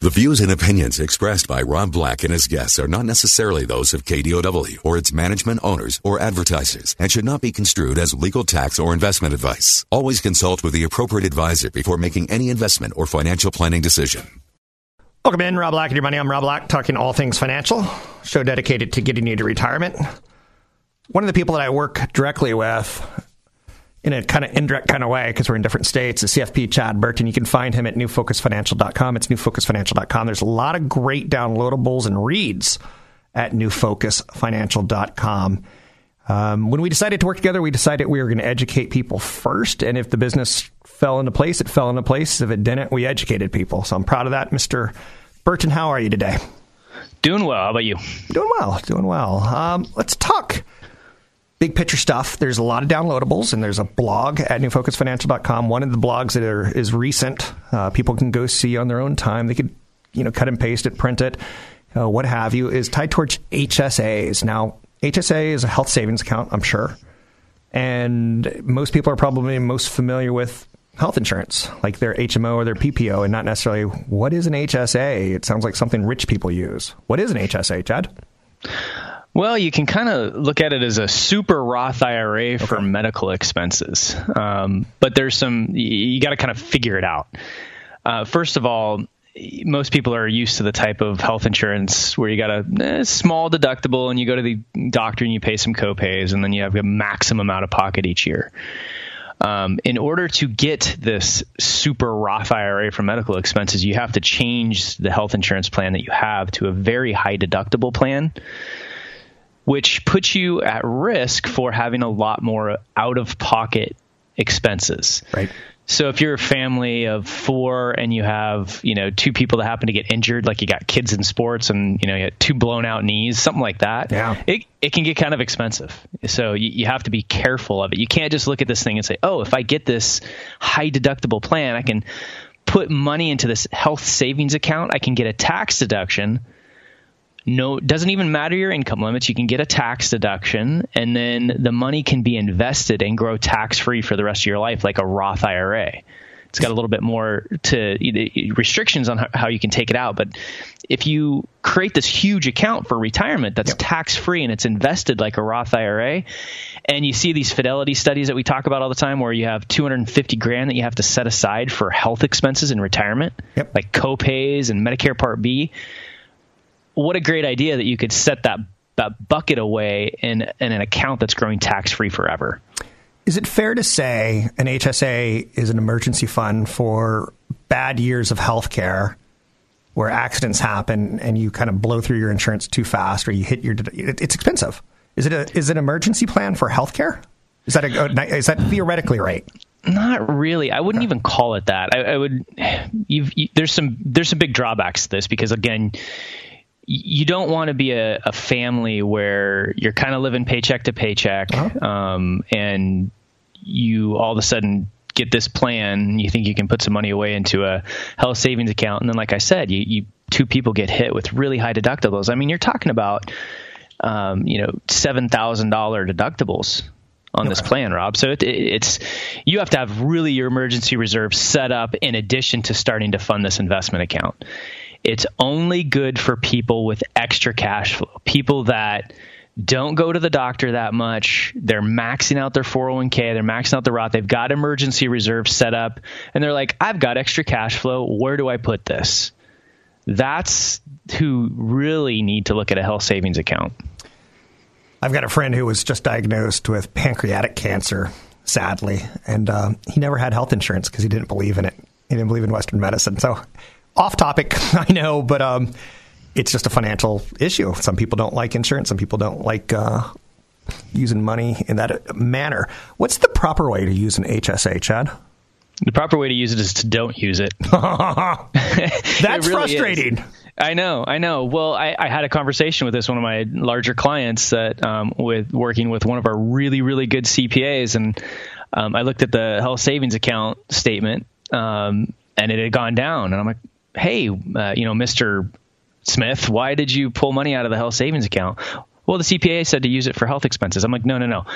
The views and opinions expressed by Rob Black and his guests are not necessarily those of KDOW or its management owners or advertisers and should not be construed as legal tax or investment advice. Always consult with the appropriate advisor before making any investment or financial planning decision. Welcome in, Rob Black and your money. I'm Rob Black, talking all things financial. Show dedicated to getting you to retirement. One of the people that I work directly with in a kind of indirect kind of way because we're in different states. The CFP Chad Burton. You can find him at newfocusfinancial.com. It's newfocusfinancial.com. There's a lot of great downloadables and reads at newfocusfinancial.com. Um, when we decided to work together, we decided we were going to educate people first. And if the business fell into place, it fell into place. If it didn't, we educated people. So I'm proud of that. Mr. Burton, how are you today? Doing well. How about you? Doing well. Doing well. Um, let's talk big picture stuff. There's a lot of downloadables, and there's a blog at newfocusfinancial.com. One of the blogs that are, is recent. Uh, people can go see on their own time. They could, you know, cut and paste it, print it, uh, what have you. Is tied towards HSAs. Now, HSA is a health savings account, I'm sure, and most people are probably most familiar with health insurance, like their HMO or their PPO, and not necessarily what is an HSA. It sounds like something rich people use. What is an HSA, Chad? Well, you can kind of look at it as a super Roth IRA okay. for medical expenses. Um, but there's some, you got to kind of figure it out. Uh, first of all, most people are used to the type of health insurance where you got a, a, small deductible and you go to the doctor and you pay some copays and then you have a maximum out of pocket each year. Um, in order to get this super Roth IRA for medical expenses, you have to change the health insurance plan that you have to a very high deductible plan which puts you at risk for having a lot more out of pocket expenses. Right. So if you're a family of four and you have, you know, two people that happen to get injured, like you got kids in sports and, you know, you had two blown out knees, something like that, yeah. it, it can get kind of expensive. So you, you have to be careful of it. You can't just look at this thing and say, oh, if I get this high deductible plan, I can put money into this health savings account. I can get a tax deduction no doesn't even matter your income limits you can get a tax deduction and then the money can be invested and grow tax free for the rest of your life like a Roth IRA it's got a little bit more to restrictions on how you can take it out but if you create this huge account for retirement that's yep. tax free and it's invested like a Roth IRA and you see these fidelity studies that we talk about all the time where you have 250 grand that you have to set aside for health expenses in retirement yep. like copays and Medicare Part B what a great idea that you could set that that bucket away in, in an account that's growing tax free forever. Is it fair to say an HSA is an emergency fund for bad years of health care where accidents happen and you kind of blow through your insurance too fast or you hit your it's expensive. Is it a is it an emergency plan for health care? Is that a, is that theoretically right? Not really. I wouldn't okay. even call it that. I, I would. You've, you, there's some there's some big drawbacks to this because again, you don't want to be a, a, family where you're kind of living paycheck to paycheck, uh-huh. um, and you all of a sudden get this plan. You think you can put some money away into a health savings account, and then, like I said, you, you two people get hit with really high deductibles. I mean, you're talking about um, you know seven thousand dollar deductibles on okay. this plan, Rob. So it, it, it's you have to have really your emergency reserve set up in addition to starting to fund this investment account. It's only good for people with extra cash flow, people that don't go to the doctor that much. They're maxing out their 401k, they're maxing out the Roth, they've got emergency reserves set up, and they're like, I've got extra cash flow. Where do I put this? That's who really need to look at a health savings account. I've got a friend who was just diagnosed with pancreatic cancer, sadly, and uh, he never had health insurance because he didn't believe in it. He didn't believe in Western medicine. So off topic, I know, but um, it's just a financial issue. Some people don't like insurance. Some people don't like uh, using money in that manner. What's the proper way to use an HSA, Chad? The proper way to use it is to don't use it. That's It really frustrating. is. I know, I know. Well, I, I had a conversation with this one of my larger clients that um, with working with one of our really, really good CPAs, and um, I looked at the health savings account statement, um, and it had gone down, and I'm like, hey, uh, you know, Mister Smith, why did you pull money out of the health savings account? Well, the CPA said to use it for health expenses. I'm like, no, no, no.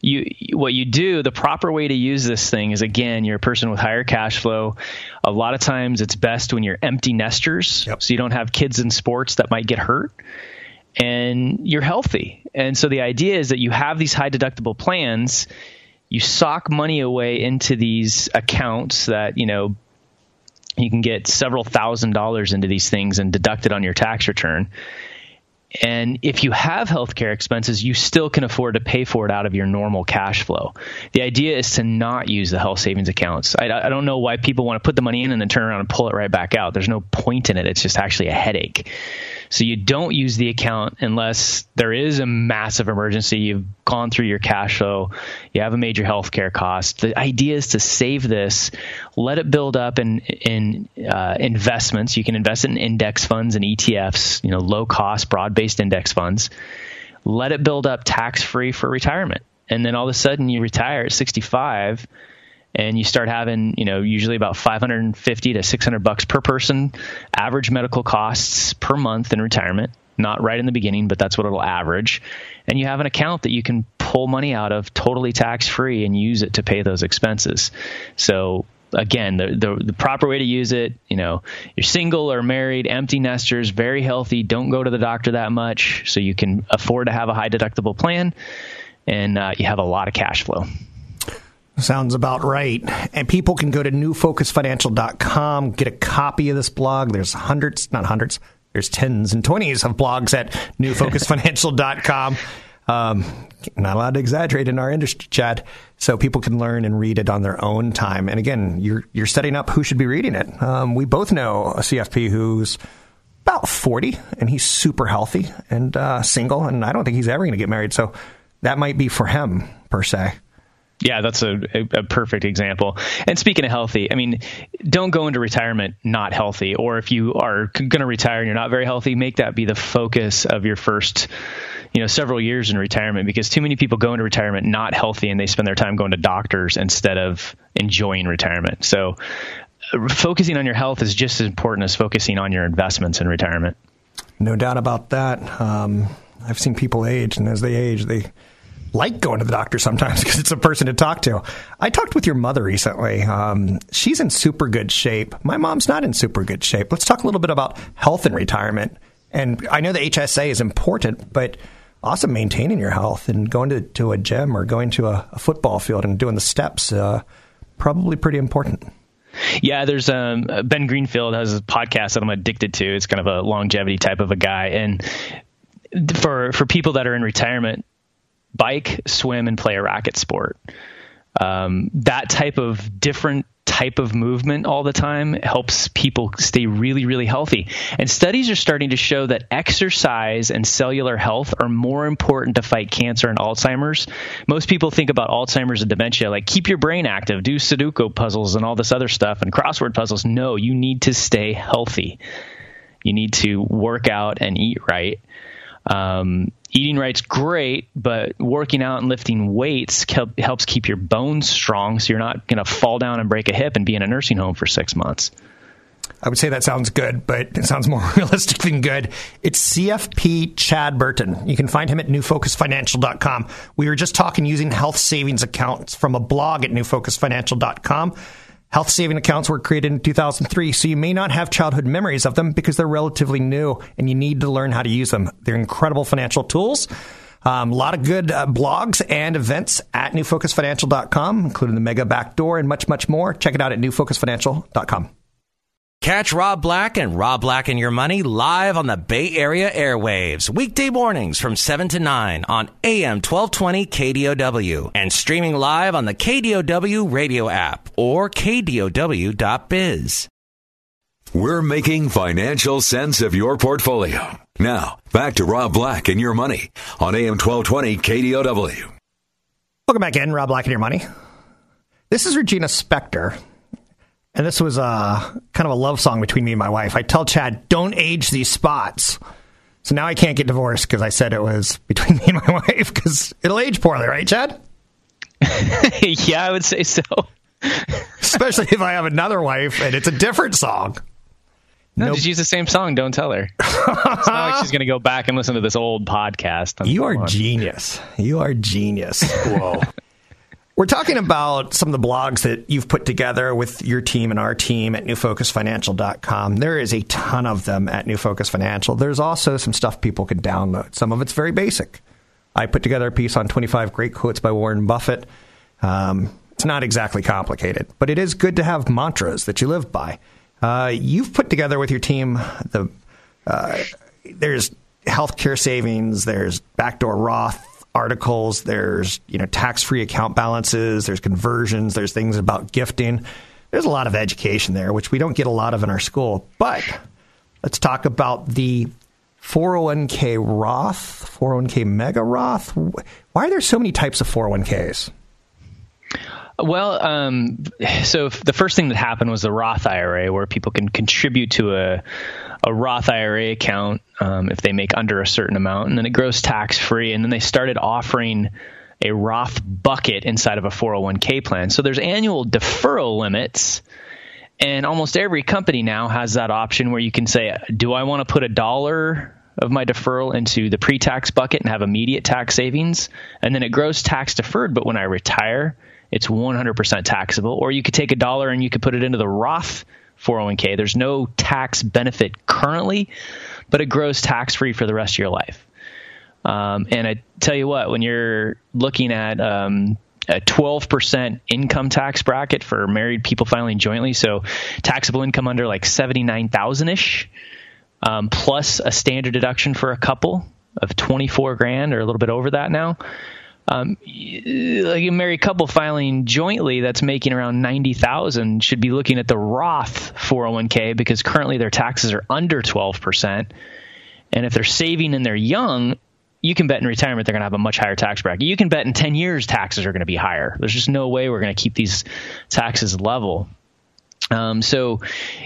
You, what you do, the proper way to use this thing is again, you're a person with higher cash flow. A lot of times, it's best when you're empty nesters, Yep. so you don't have kids in sports that might get hurt, and you're healthy. And so the idea is that you have these high deductible plans. You sock money away into these accounts that you know you can get several thousand dollars into these things and deduct it on your tax return. And if you have healthcare expenses, you still can afford to pay for it out of your normal cash flow. The idea is to not use the health savings accounts. I, I don't know why people want to put the money in and then turn around and pull it right back out. There's no point in it. It's just actually a headache. So you don't use the account unless there is a massive emergency. You've gone through your cash flow. You have a major healthcare cost. The idea is to save this, let it build up in in uh, investments. You can invest in index funds and ETFs. You know, low cost, broad based index funds. Let it build up tax free for retirement, and then all of a sudden you retire at 65 and you start having, you know, usually about 550 to 600 bucks per person, average medical costs per month in retirement. Not right in the beginning, but that's what it'll average. And you have an account that you can pull money out of totally tax free and use it to pay those expenses. So again, the, the the proper way to use it, you know, you're single or married, empty nesters, very healthy, don't go to the doctor that much, so you can afford to have a high deductible plan, and uh, you have a lot of cash flow. Sounds about right. And people can go to newfocusfinancial.com, get a copy of this blog. There's hundreds, not hundreds, there's tens and twenties of blogs at newfocusfinancial.com. Um, not allowed to exaggerate in our industry, Chad. So people can learn and read it on their own time. And again, you're you're setting up who should be reading it. Um, we both know a CFP who's about 40 and he's super healthy and uh, single, and I don't think he's ever going to get married. So that might be for him per se. Yeah, that's a, a perfect example. And speaking of healthy, I mean, don't go into retirement not healthy. Or if you are going to retire and you're not very healthy, make that be the focus of your first, you know, several years in retirement. Because too many people go into retirement not healthy and they spend their time going to doctors instead of enjoying retirement. So, uh, focusing on your health is just as important as focusing on your investments in retirement. No doubt about that. Um, I've seen people age, and as they age, they like going to the doctor sometimes because it's a person to talk to. I talked with your mother recently. Um, she's in super good shape. My mom's not in super good shape. Let's talk a little bit about health and retirement. And I know the HSA is important, but also maintaining your health and going to, to a gym or going to a, a football field and doing the steps, uh, probably pretty important. Yeah, there's um, Ben Greenfield has a podcast that I'm addicted to. It's kind of a longevity type of a guy, and for for people that are in retirement, bike, swim, and play a racket sport. Um, that type of different type of movement all the time helps people stay really, really healthy. And studies are starting to show that exercise and cellular health are more important to fight cancer and Alzheimer's. Most people think about Alzheimer's and dementia like keep your brain active, do Sudoku puzzles and all this other stuff and crossword puzzles. No, you need to stay healthy. You need to work out and eat right. Um, eating right's great, but working out and lifting weights help, helps keep your bones strong, so you're not going to fall down and break a hip and be in a nursing home for six months. I would say that sounds good, but it sounds more realistic than good. It's CFP Chad Burton. You can find him at newfocusfinancial.com. We were just talking using health savings accounts from a blog at newfocusfinancial.com. Health saving accounts were created in 2003, so you may not have childhood memories of them because they're relatively new and you need to learn how to use them. They're incredible financial tools. Um, a lot of good uh, blogs and events at newfocusfinancial.com, including the mega backdoor and much, much more. Check it out at newfocusfinancial.com. Catch Rob Black and Rob Black and Your Money live on the Bay Area airwaves, weekday mornings from 7 to 9 on AM 1220 KDOW and streaming live on the KDOW radio app or KDOW.biz. We're making financial sense of your portfolio. Now, back to Rob Black and Your Money on AM 1220 KDOW. Welcome back in, Rob Black and Your Money. This is Regina Spektor. And this was a kind of a love song between me and my wife. I tell Chad, "Don't age these spots." So now I can't get divorced because I said it was between me and my wife because it'll age poorly, right, Chad? yeah, I would say so. Especially if I have another wife and it's a different song. No, nope. just use the same song. Don't tell her. it's not like she's going to go back and listen to this old podcast. You are genius. You are genius. Whoa. We're talking about some of the blogs that you've put together with your team and our team at newfocusfinancial.com. There is a ton of them at New Focus Financial. There's also some stuff people can download. Some of it's very basic. I put together a piece on 25 great quotes by Warren Buffett. Um, it's not exactly complicated, but it is good to have mantras that you live by. Uh, you've put together with your team the uh, there's healthcare savings, there's backdoor Roth articles, there's you know tax-free account balances, there's conversions, there's things about gifting. There's a lot of education there, which we don't get a lot of in our school. But let's talk about the 401k Roth, 401k Mega Roth. Why are there so many types of 401ks? Well, um, so the first thing that happened was the Roth IRA, where people can contribute to a a Roth IRA account um, if they make under a certain amount, and then it grows tax free. And then they started offering a Roth bucket inside of a 401k plan. So there's annual deferral limits. And almost every company now has that option where you can say, Do I want to put a dollar of my deferral into the pre tax bucket and have immediate tax savings? And then it grows tax deferred, but when I retire, it's 100% taxable. Or you could take a dollar and you could put it into the Roth 401k. There's no tax benefit currently, but it grows tax free for the rest of your life. Um, and I tell you what, when you're looking at um, a 12% income tax bracket for married people filing jointly, so taxable income under like 79,000 ish, um, plus a standard deduction for a couple of 24 grand or a little bit over that now um, like a married couple filing jointly that's making around 90,000 should be looking at the Roth 401k because currently their taxes are under 12%. And if they're saving and they're young, you can bet in retirement they're going to have a much higher tax bracket. You can bet in 10 years taxes are going to be higher. There's just no way we're going to keep these taxes level. Um, so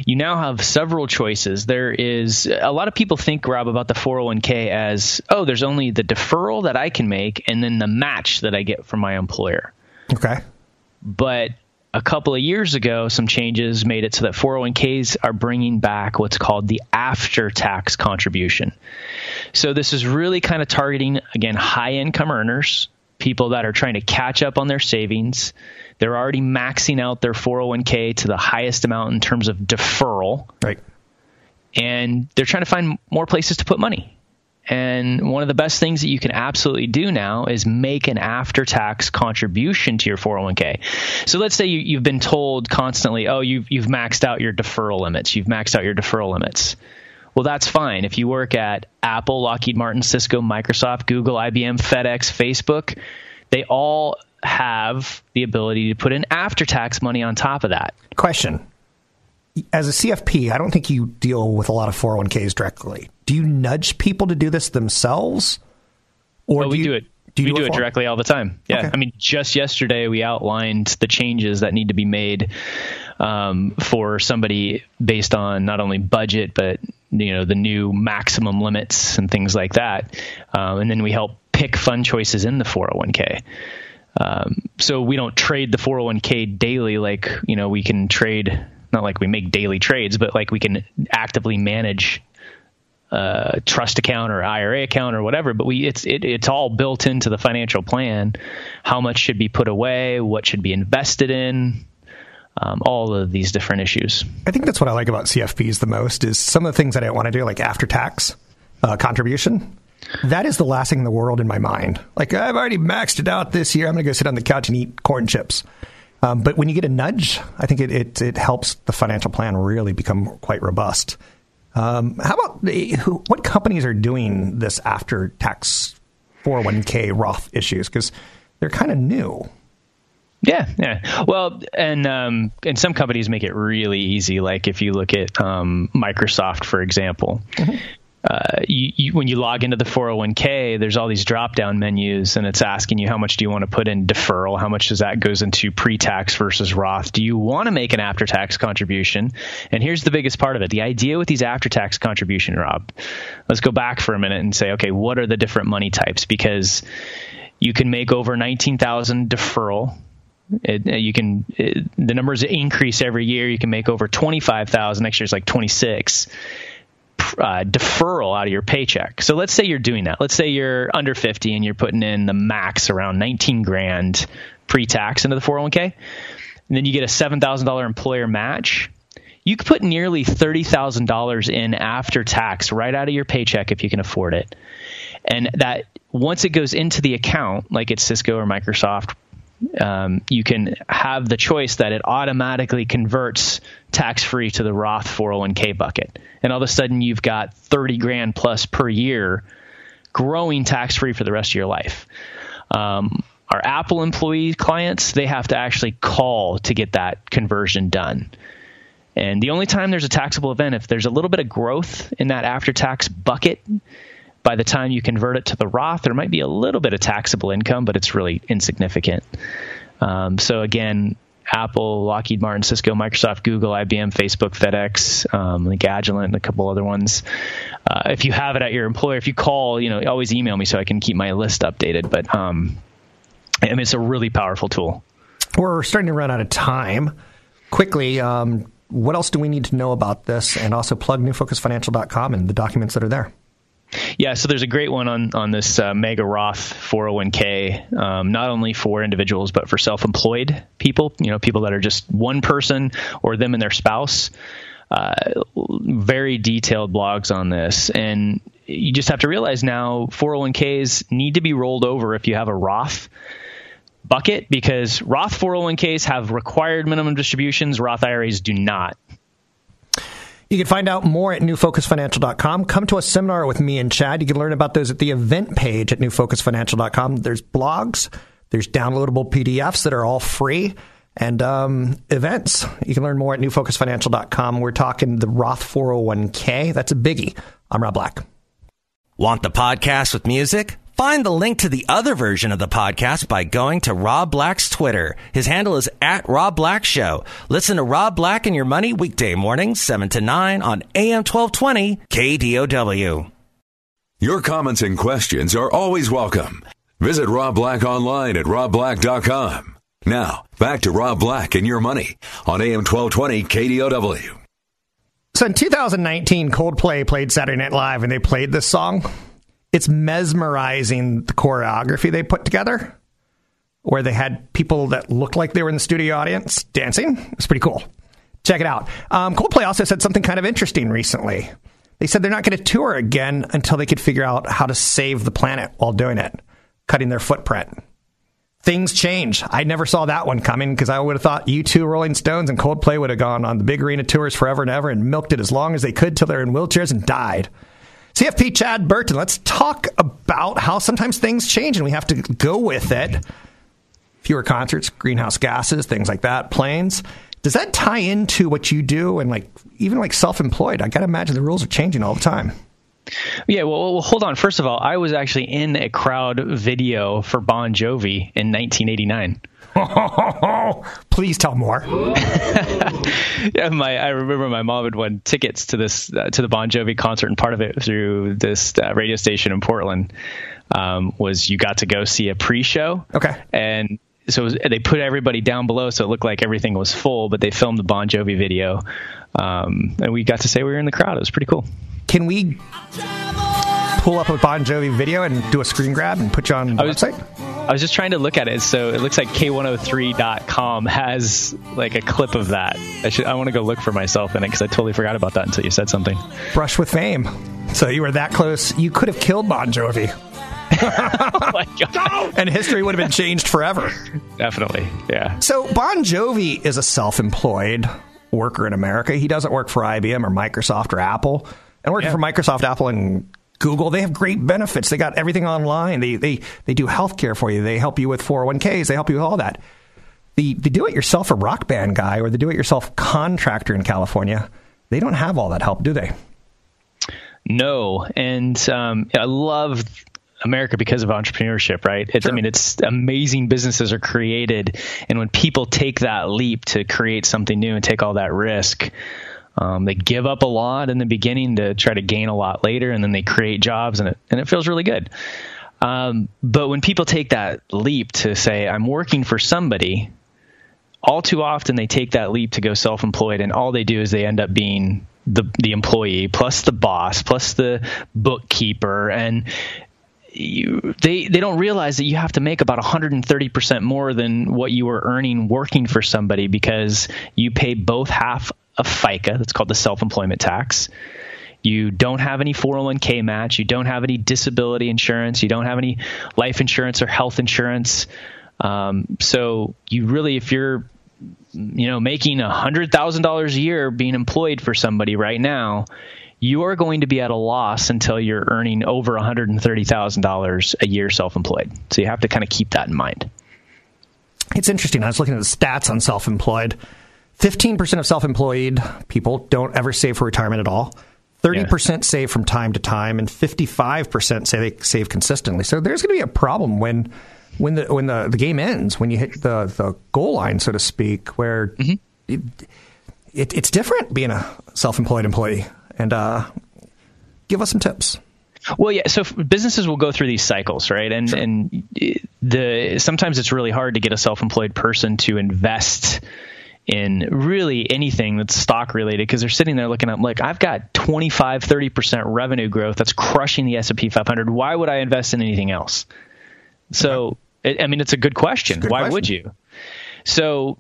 you now have several choices. There is a lot of people think, Rob, about the 401k as, oh, there's only the deferral that I can make and then the match that I get from my employer. Okay. But a couple of years ago, some changes made it so that 401ks are bringing back what's called the after tax contribution. So this is really kind of targeting, again, high income earners, people that are trying to catch up on their savings they're already maxing out their 401k to the highest amount in terms of deferral. Right. And they're trying to find more places to put money. And one of the best things that you can absolutely do now is make an after tax contribution to your 401k. So let's say you, have been told constantly, oh, you've, you've maxed out your deferral limits. You've maxed out your deferral limits. Well, that's fine. If you work at Apple, Lockheed Martin, Cisco, Microsoft, Google, IBM, FedEx, Facebook, they all have the ability to put in after tax money on top of that. Question. As a CFP, I don't think you deal with a lot of 401ks directly. Do you nudge people to do this themselves? Or we do, you, do it. Do we do, do it directly all the time. Yeah. Okay. I mean, just yesterday we outlined the changes that need to be made um, for somebody based on not only budget, but you know the new maximum limits and things like that. Um, and then we help pick fund choices in the 401k. Um, so we don't trade the 401k daily like you know we can trade not like we make daily trades, but like we can actively manage a uh, trust account or IRA account or whatever. But we it's it, it's all built into the financial plan. How much should be put away? What should be invested in? Um, all of these different issues. I think that's what I like about CFPs the most is some of the things that I want to do, like after tax uh, contribution. That is the last thing in the world in my mind. Like I've already maxed it out this year. I'm going to go sit on the couch and eat corn chips. Um, but when you get a nudge, I think it, it, it helps the financial plan really become quite robust. Um, how about who, what companies are doing this after tax 401k Roth issues? Because they're kind of new. Yeah, yeah. Well, and um, and some companies make it really easy. Like if you look at um, Microsoft, for example, mm-hmm uh, you, you, when you log into the 401k, there's all these drop down menus, and it's asking you how much do you want to put in deferral, how much does that goes into pre tax versus Roth. Do you want to make an after tax contribution? And here's the biggest part of it: the idea with these after tax contribution, Rob. Let's go back for a minute and say, okay, what are the different money types? Because you can make over 19,000 deferral. It, you can it, the numbers increase every year. You can make over 25,000. Next year's like 26 uh, deferral out of your paycheck. So let's say you're doing that. Let's say you're under 50 and you're putting in the max around 19 grand pre-tax into the 401k. And then you get a $7,000 employer match. You could put nearly $30,000 in after tax right out of your paycheck if you can afford it. And that once it goes into the account, like it's Cisco or Microsoft, um, you can have the choice that it automatically converts tax free to the Roth 401k bucket. And all of a sudden, you've got 30 grand plus per year growing tax free for the rest of your life. Um, our Apple employee clients, they have to actually call to get that conversion done. And the only time there's a taxable event, if there's a little bit of growth in that after tax bucket, by the time you convert it to the Roth, there might be a little bit of taxable income, but it's really insignificant. Um, so again, Apple, Lockheed Martin, Cisco, Microsoft, Google, IBM, Facebook, FedEx, um, like Agilent, and a couple other ones. Uh, if you have it at your employer, if you call, you know, always email me so I can keep my list updated. But um, I mean, it's a really powerful tool. We're starting to run out of time. Quickly, um, what else do we need to know about this? And also plug newfocusfinancial.com and the documents that are there. Yeah, so there's a great one on on this uh, Mega Roth 401k, um, not only for individuals but for self-employed people. You know, people that are just one person or them and their spouse. Uh, very detailed blogs on this, and you just have to realize now 401ks need to be rolled over if you have a Roth bucket because Roth 401ks have required minimum distributions, Roth IRAs do not. You can find out more at newfocusfinancial.com. Come to a seminar with me and Chad. You can learn about those at the event page at newfocusfinancial.com. There's blogs, there's downloadable PDFs that are all free, and um, events. You can learn more at newfocusfinancial.com. We're talking the Roth 401k. That's a biggie. I'm Rob Black. Want the podcast with music? Find the link to the other version of the podcast by going to Rob Black's Twitter. His handle is at Rob Black Show. Listen to Rob Black and Your Money weekday mornings, 7 to 9 on AM 1220 KDOW. Your comments and questions are always welcome. Visit Rob Black online at robblack.com. Now, back to Rob Black and Your Money on AM 1220 KDOW. So in 2019, Coldplay played Saturday Night Live and they played this song it's mesmerizing the choreography they put together, where they had people that looked like they were in the studio audience dancing. It's pretty cool. Check it out. Um, Coldplay also said something kind of interesting recently. They said they're not going to tour again until they could figure out how to save the planet while doing it, cutting their footprint. Things change. I never saw that one coming because I would have thought U2, Rolling Stones, and Coldplay would have gone on the big arena tours forever and ever and milked it as long as they could till they're in wheelchairs and died. CFP Chad Burton, let's talk about how sometimes things change and we have to go with it. Fewer concerts, greenhouse gases, things like that, planes. Does that tie into what you do and like even like self-employed? I got to imagine the rules are changing all the time. Yeah, well, well, hold on. First of all, I was actually in a crowd video for Bon Jovi in 1989. Please tell more. yeah, my I remember my mom had won tickets to this uh, to the Bon Jovi concert, and part of it through this uh, radio station in Portland um, was you got to go see a pre-show. Okay, and so was, they put everybody down below, so it looked like everything was full, but they filmed the Bon Jovi video, um, and we got to say we were in the crowd. It was pretty cool. Can we pull up a Bon Jovi video and do a screen grab and put you on the was, website? I was just trying to look at it. So it looks like K103.com has like a clip of that. I should. I want to go look for myself in it because I totally forgot about that until you said something. Brush with fame. So you were that close. You could have killed Bon Jovi. oh my god! and history would have been changed forever. Definitely, yeah. So Bon Jovi is a self-employed worker in America. He doesn't work for IBM or Microsoft or Apple. And working yeah. for Microsoft, Apple, and Google, they have great benefits. They got everything online. They they they do healthcare for you. They help you with 401ks. They help you with all that. The the do-it-yourself a rock band guy or the do-it-yourself contractor in California, they don't have all that help, do they? No, and um, I love America because of entrepreneurship, right? It's, sure. I mean, it's amazing businesses are created, and when people take that leap to create something new and take all that risk, um, they give up a lot in the beginning to try to gain a lot later, and then they create jobs, and it and it feels really good. Um, but when people take that leap to say, "I'm working for somebody," all too often they take that leap to go self-employed, and all they do is they end up being the the employee plus the boss plus the bookkeeper and you, they they don't realize that you have to make about 130% more than what you were earning working for somebody because you pay both half of FICA, that's called the self-employment tax. You don't have any 401k match, you don't have any disability insurance, you don't have any life insurance or health insurance. Um, so you really, if you're you know making a hundred thousand dollars a year being employed for somebody right now, you are going to be at a loss until you're earning over $130,000 a year self employed. So you have to kind of keep that in mind. It's interesting. I was looking at the stats on self employed. 15% of self employed people don't ever save for retirement at all. 30% yeah. save from time to time, and 55% say they save consistently. So there's going to be a problem when when the when the, the game ends, when you hit the, the goal line, so to speak, where mm-hmm. it, it, it's different being a self employed employee and uh, give us some tips. Well, yeah. So businesses will go through these cycles, right? And sure. and the sometimes it's really hard to get a self-employed person to invest in really anything that's stock related because they're sitting there looking at like I've got 25 30% revenue growth that's crushing the S&P 500 why would I invest in anything else so it, I mean it's a good question a good why question. would you so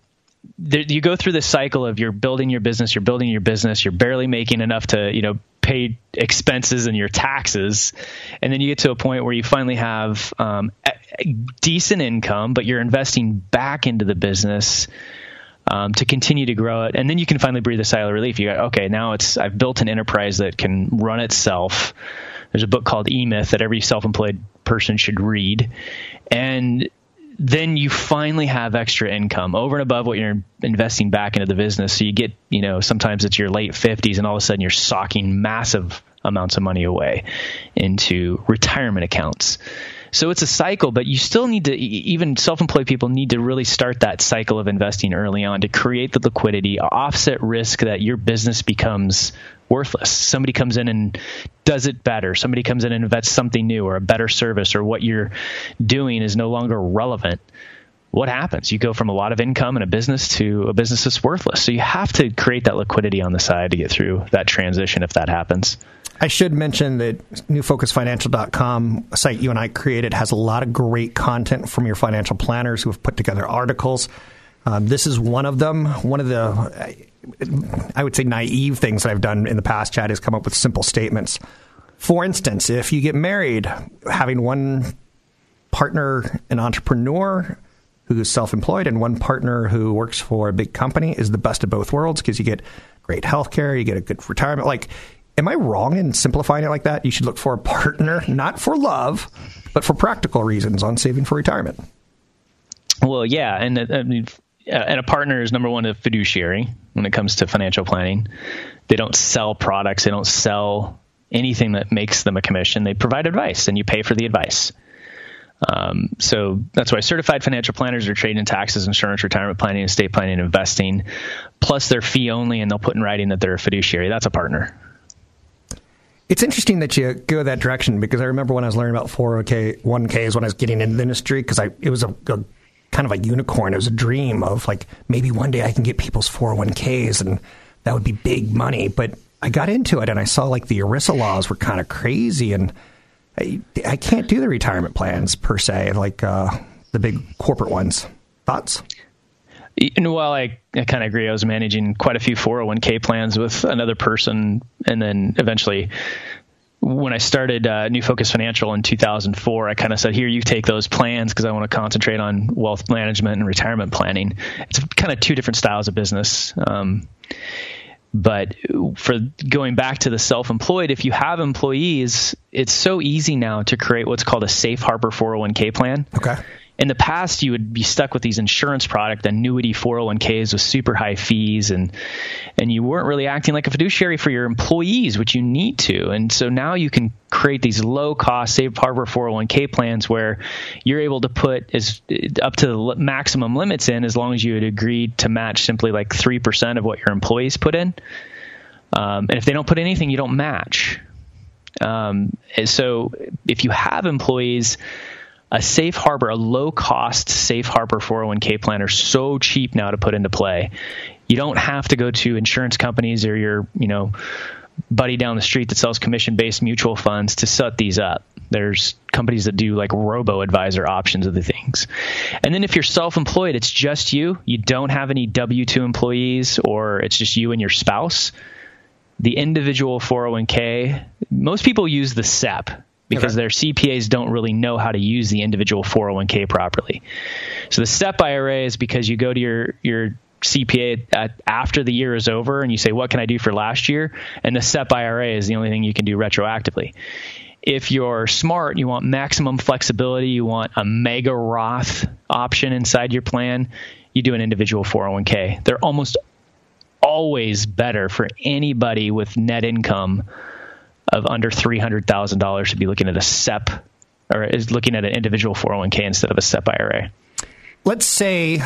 there, you go through this cycle of you're building your business, you're building your business, you're barely making enough to, you know, pay expenses and your taxes, and then you get to a point where you finally have um, a, decent income, but you're investing back into the business. Um, to continue to grow it, and then you can finally breathe a sigh of relief. You go, okay, now it's I've built an enterprise that can run itself. There's a book called E Myth that every self-employed person should read, and then you finally have extra income over and above what you're investing back into the business. So you get, you know, sometimes it's your late 50s and all of a sudden you're socking massive amounts of money away into retirement accounts. So it's a cycle, but you still need to, even self employed people need to really start that cycle of investing early on to create the liquidity, offset risk that your business becomes worthless. Somebody comes in and does it better. Somebody comes in and invests something new or a better service or what you're doing is no longer relevant. What happens? You go from a lot of income in a business to a business that's worthless. So you have to create that liquidity on the side to get through that transition if that happens. I should mention that newfocusfinancial.com, site you and I created, has a lot of great content from your financial planners who have put together articles. Um, this is one of them. One of the, I would say, naive things that I've done in the past, Chad, is come up with simple statements. For instance, if you get married, having one partner, an entrepreneur who's self employed, and one partner who works for a big company is the best of both worlds because you get great health care, you get a good retirement. Like, am I wrong in simplifying it like that? You should look for a partner, not for love, but for practical reasons on saving for retirement. Well, yeah, and uh, I mean, and a partner is number one a fiduciary when it comes to financial planning. They don't sell products. They don't sell anything that makes them a commission. They provide advice, and you pay for the advice. Um, so that's why certified financial planners are trained in taxes, insurance, retirement planning, estate planning, and investing. Plus, they're fee only, and they'll put in writing that they're a fiduciary. That's a partner. It's interesting that you go that direction because I remember when I was learning about 401k, 1ks when I was getting into the industry because I it was a, a kind of a unicorn. It was a dream of like maybe one day I can get people's 401ks and that would be big money. But I got into it and I saw like the ERISA laws were kind of crazy and I, I can't do the retirement plans per se, like uh, the big corporate ones. Thoughts? Well, I, I kind of agree. I was managing quite a few 401k plans with another person, and then eventually, when I started uh, New Focus Financial in 2004, I kind of said, "Here, you take those plans because I want to concentrate on wealth management and retirement planning." It's kind of two different styles of business. Um, but for going back to the self-employed, if you have employees, it's so easy now to create what's called a safe harbor 401k plan. Okay in the past, you would be stuck with these insurance product annuity 401ks with super high fees, and and you weren't really acting like a fiduciary for your employees, which you need to. And so now you can create these low cost safe harbor 401k plans where you're able to put as up to the maximum limits in as long as you had agreed to match simply like three percent of what your employees put in. Um, and if they don't put anything, you don't match. Um, so if you have employees, a safe harbor, a low cost safe harbor 401k plan are so cheap now to put into play. You don't have to go to insurance companies or your, you know, buddy down the street that sells commission based mutual funds to set these up. There's companies that do like robo advisor options of the things. And then if you're self employed, it's just you, you don't have any W 2 employees, or it's just you and your spouse the individual 401k, most people use the SEP because okay. their CPAs don't really know how to use the individual 401k properly. So the SEP IRA is because you go to your your CPA at, after the year is over and you say, "What can I do for last year?" And the SEP IRA is the only thing you can do retroactively. If you're smart, you want maximum flexibility, you want a mega Roth option inside your plan, you do an individual 401k. They're almost always better for anybody with net income of under $300,000 to be looking at a SEP or is looking at an individual 401k instead of a SEP IRA. Let's say,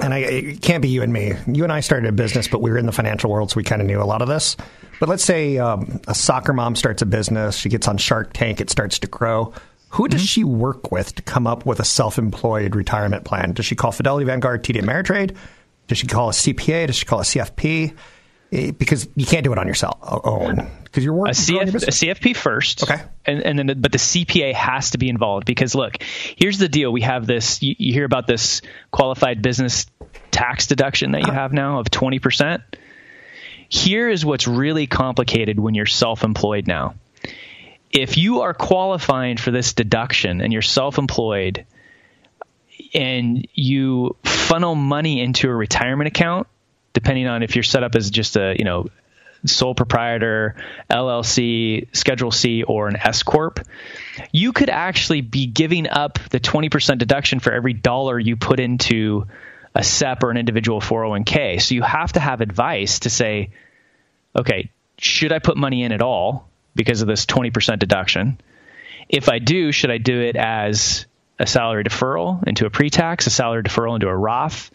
and I, it can't be you and me. You and I started a business, but we were in the financial world, so we kind of knew a lot of this. But let's say um, a soccer mom starts a business, she gets on Shark Tank, it starts to grow. Who does mm-hmm. she work with to come up with a self employed retirement plan? Does she call Fidelity, Vanguard, TD Ameritrade? Does she call a CPA? Does she call a CFP? Eh, because you can't do it on your own because you're working a, CF, a CFP first. Okay, and, and then the, but the CPA has to be involved because look, here's the deal: we have this. You, you hear about this qualified business tax deduction that you uh-huh. have now of twenty percent. Here is what's really complicated when you're self-employed now. If you are qualifying for this deduction and you're self-employed, and you funnel money into a retirement account, depending on if you're set up as just a, you know, sole proprietor, LLC, Schedule C, or an S corp, you could actually be giving up the 20% deduction for every dollar you put into a SEP or an individual 401k. So you have to have advice to say, okay, should I put money in at all because of this 20% deduction? If I do, should I do it as a salary deferral into a pre-tax, a salary deferral into a Roth,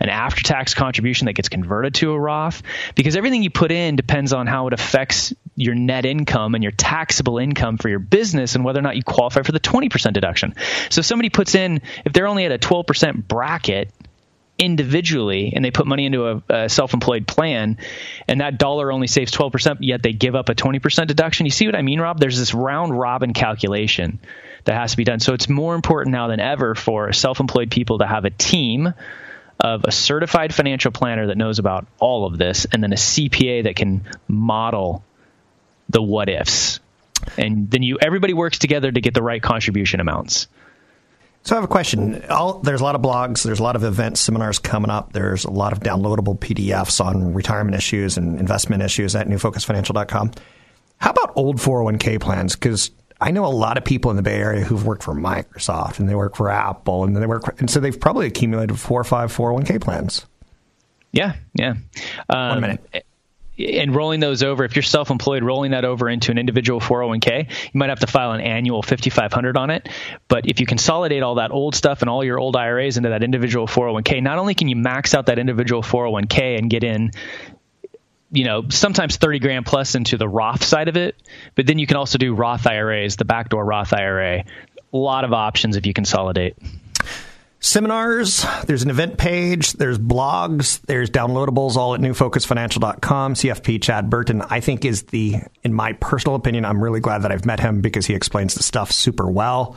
an after-tax contribution that gets converted to a Roth, because everything you put in depends on how it affects your net income and your taxable income for your business and whether or not you qualify for the 20% deduction. So if somebody puts in, if they're only at a 12% bracket, individually and they put money into a, a, self-employed plan and that dollar only saves 12% yet they give up a 20% deduction you see what i mean rob there's this round robin calculation that has to be done. So it's more important now than ever for self-employed people to have a team of a certified financial planner that knows about all of this and then a CPA that can model the what ifs. And then you everybody works together to get the right contribution amounts. So I have a question. All, there's a lot of blogs, there's a lot of events, seminars coming up. There's a lot of downloadable PDFs on retirement issues and investment issues at newfocusfinancial.com. How about old 401k plans? Because I know a lot of people in the Bay Area who've worked for Microsoft and they work for Apple and they work for, and so they've probably accumulated four or five 401k plans. Yeah, yeah. Um, One minute. And rolling those over, if you're self-employed, rolling that over into an individual 401k, you might have to file an annual 5500 on it. But if you consolidate all that old stuff and all your old IRAs into that individual 401k, not only can you max out that individual 401k and get in you know, sometimes 30 grand plus into the Roth side of it, but then you can also do Roth IRAs, the backdoor Roth IRA. A lot of options if you consolidate. Seminars, there's an event page, there's blogs, there's downloadables all at newfocusfinancial.com. CFP Chad Burton, I think, is the, in my personal opinion, I'm really glad that I've met him because he explains the stuff super well.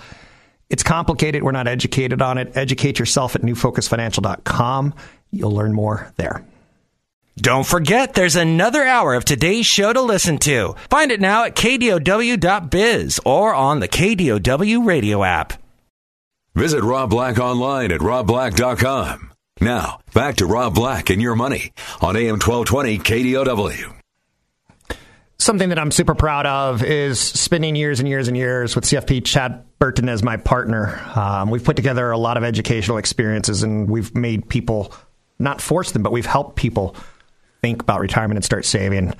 It's complicated. We're not educated on it. Educate yourself at newfocusfinancial.com. You'll learn more there. Don't forget, there's another hour of today's show to listen to. Find it now at kdow.biz or on the KDOW radio app. Visit Rob Black online at robblack.com. Now, back to Rob Black and your money on AM 1220 KDOW. something that I'm super proud of is spending years and years and years with CFP Chad Burton as my partner. Um, we've put together a lot of educational experiences and we've made people not force them, but we've helped people think about retirement and start saving.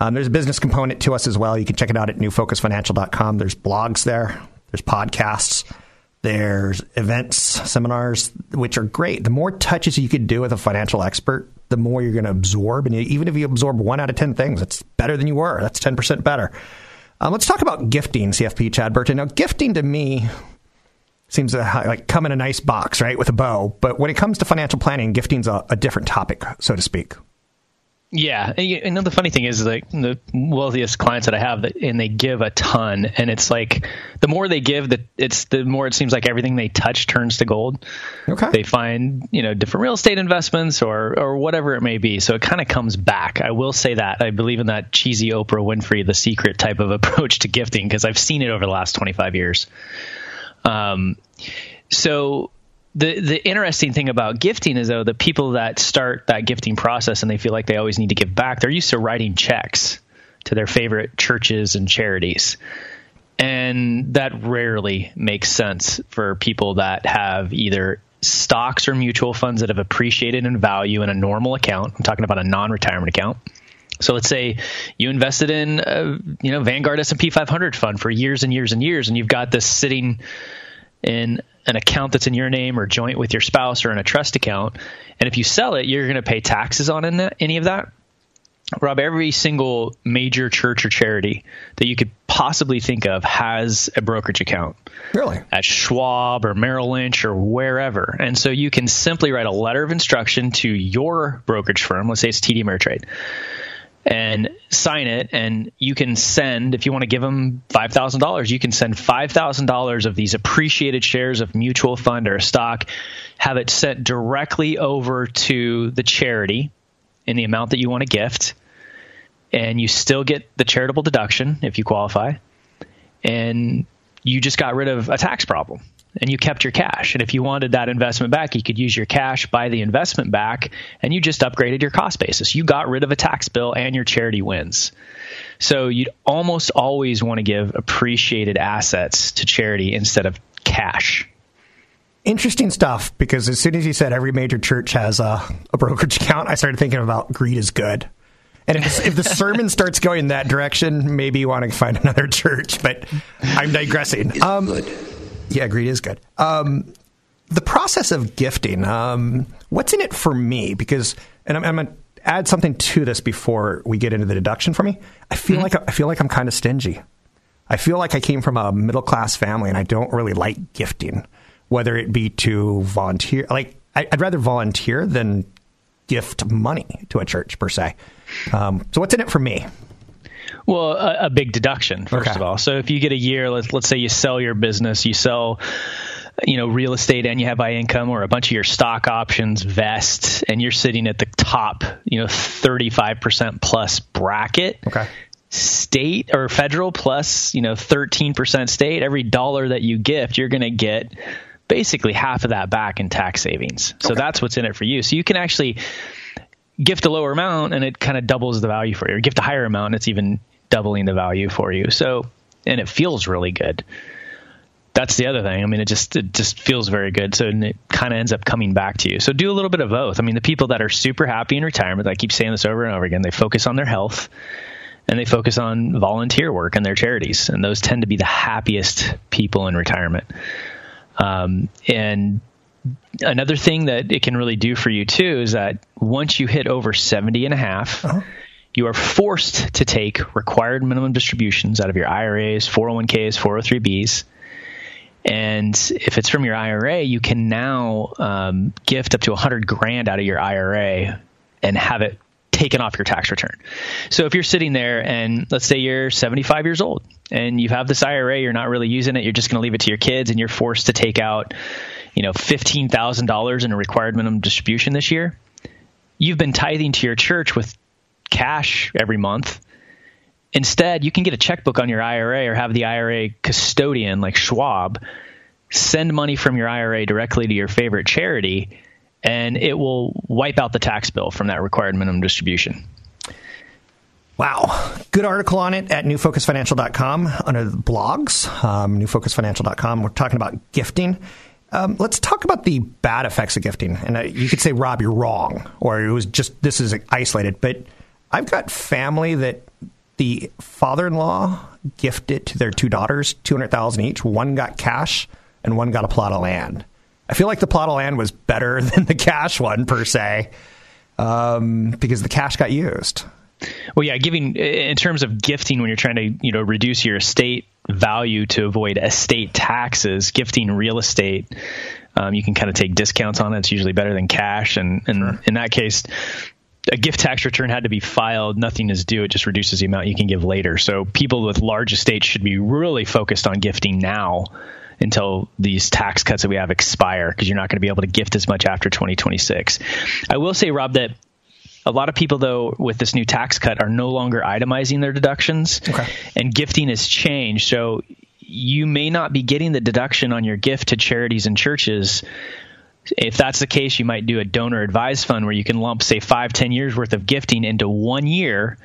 Um, there's a business component to us as well. You can check it out at newfocusfinancial.com. There's blogs there, there's podcasts, there's events, seminars, which are great. The more touches you can do with a financial expert, the more you're going to absorb. And even if you absorb one out of 10 things, it's better than you were. That's 10% better. Um, let's talk about gifting, CFP Chad Burton. Now, gifting to me seems to like come in a nice box, right, with a bow. But when it comes to financial planning, gifting's a, a different topic, so to speak. Yeah, and the funny thing is, like the wealthiest clients that I have, and they give a ton, and it's like the more they give, that it's the more it seems like everything they touch turns to gold. Okay, they find you know different real estate investments or or whatever it may be, so it kind of comes back. I will say that I believe in that cheesy Oprah Winfrey, the secret type of approach to gifting because I've seen it over the last twenty five years. Um, so the the interesting thing about gifting is though the people that start that gifting process and they feel like they always need to give back, they're used to writing checks to their favorite churches and charities. And that rarely makes sense for people that have either stocks or mutual funds that have appreciated in value in a normal account. I'm talking about a non-retirement account. So let's say you invested in, a, you know, Vanguard S&P 500 fund for years and years and years, and you've got this sitting in an account that's in your name or joint with your spouse or in a trust account. And if you sell it, you're going to pay taxes on any of that. Rob, every single major church or charity that you could possibly think of has a brokerage account. Really? At Schwab or Merrill Lynch or wherever. And so you can simply write a letter of instruction to your brokerage firm. Let's say it's TD Ameritrade and sign it and you can send if you want to give them $5000 you can send $5000 of these appreciated shares of mutual fund or stock have it sent directly over to the charity in the amount that you want to gift and you still get the charitable deduction if you qualify and you just got rid of a tax problem and you kept your cash. And if you wanted that investment back, you could use your cash, buy the investment back, and you just upgraded your cost basis. You got rid of a tax bill and your charity wins. So you'd almost always want to give appreciated assets to charity instead of cash. Interesting stuff because as soon as you said every major church has a, a brokerage account, I started thinking about greed is good. And if, if the sermon starts going that direction, maybe you want to find another church. But I'm digressing. Um, yeah, greed is good. Um, the process of gifting, um, what's in it for me? Because, and I'm, I'm going to add something to this before we get into the deduction for me. I feel mm-hmm. like I feel like I'm kind of stingy. I feel like I came from a middle class family, and I don't really like gifting, whether it be to volunteer. Like I'd rather volunteer than gift money to a church per se. Um, so what's in it for me? Well, a, a big deduction first okay. of all. So if you get a year, let's let's say you sell your business, you sell you know real estate and you have high income or a bunch of your stock options vest and you're sitting at the top you know 35% plus bracket okay state or federal plus you know 13% state every dollar that you gift you're going to get basically half of that back in tax savings so okay. that's what's in it for you so you can actually gift a lower amount and it kind of doubles the value for you or gift a higher amount and it's even doubling the value for you. So, and it feels really good. That's the other thing. I mean, it just it just feels very good. So it kind of ends up coming back to you. So do a little bit of both. I mean, the people that are super happy in retirement, I keep saying this over and over again, they focus on their health and they focus on volunteer work and their charities, and those tend to be the happiest people in retirement. Um, and another thing that it can really do for you too is that once you hit over 70 and a half, uh-huh you are forced to take required minimum distributions out of your IRAs, 401ks, 403bs. And if it's from your IRA, you can now um, gift up to 100 grand out of your IRA and have it taken off your tax return. So if you're sitting there and let's say you're 75 years old and you have this IRA, you're not really using it, you're just going to leave it to your kids and you're forced to take out, you know, $15,000 in a required minimum distribution this year. You've been tithing to your church with cash every month. Instead, you can get a checkbook on your IRA or have the IRA custodian like Schwab send money from your IRA directly to your favorite charity and it will wipe out the tax bill from that required minimum distribution. Wow. Good article on it at newfocusfinancial.com under the blogs, um, newfocusfinancial.com. We're talking about gifting. Um, let's talk about the bad effects of gifting. And uh, you could say, Rob, you're wrong, or it was just this is isolated. But I've got family that the father-in-law gifted to their two daughters two hundred thousand each. One got cash, and one got a plot of land. I feel like the plot of land was better than the cash one per se, um, because the cash got used. Well, yeah, giving in terms of gifting when you're trying to you know reduce your estate value to avoid estate taxes, gifting real estate. Um, you can kind of take discounts on it. It's usually better than cash, and, and sure. in that case, a gift tax return had to be filed. Nothing is due. It just reduces the amount you can give later. So people with large estates should be really focused on gifting now until these tax cuts that we have expire because you're not going to be able to gift as much after 2026. I will say, Rob, that a lot of people, though, with this new tax cut, are no longer itemizing their deductions, okay. and gifting has changed. So you may not be getting the deduction on your gift to charities and churches. If that's the case, you might do a donor advised fund where you can lump, say, five, ten years worth of gifting into one year,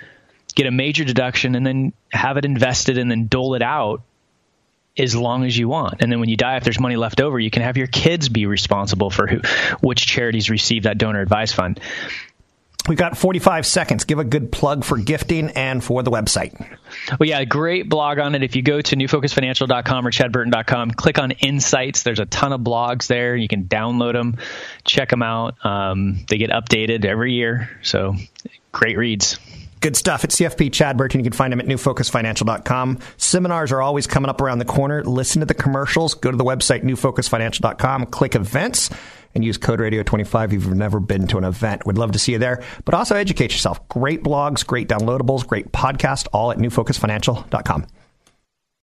get a major deduction, and then have it invested and then dole it out as long as you want. And then when you die, if there's money left over, you can have your kids be responsible for who, which charities receive that donor advised fund. We've got 45 seconds. Give a good plug for gifting and for the website. Well, yeah, great blog on it. If you go to newfocusfinancial.com or chadburton.com, click on Insights. There's a ton of blogs there. You can download them, check them out. Um, they get updated every year. So great reads. Good stuff. It's CFP Chad Burton. You can find him at newfocusfinancial.com. Seminars are always coming up around the corner. Listen to the commercials. Go to the website, newfocusfinancial.com. Click events and use code radio25 if you've never been to an event. We'd love to see you there, but also educate yourself. Great blogs, great downloadables, great podcast, all at newfocusfinancial.com.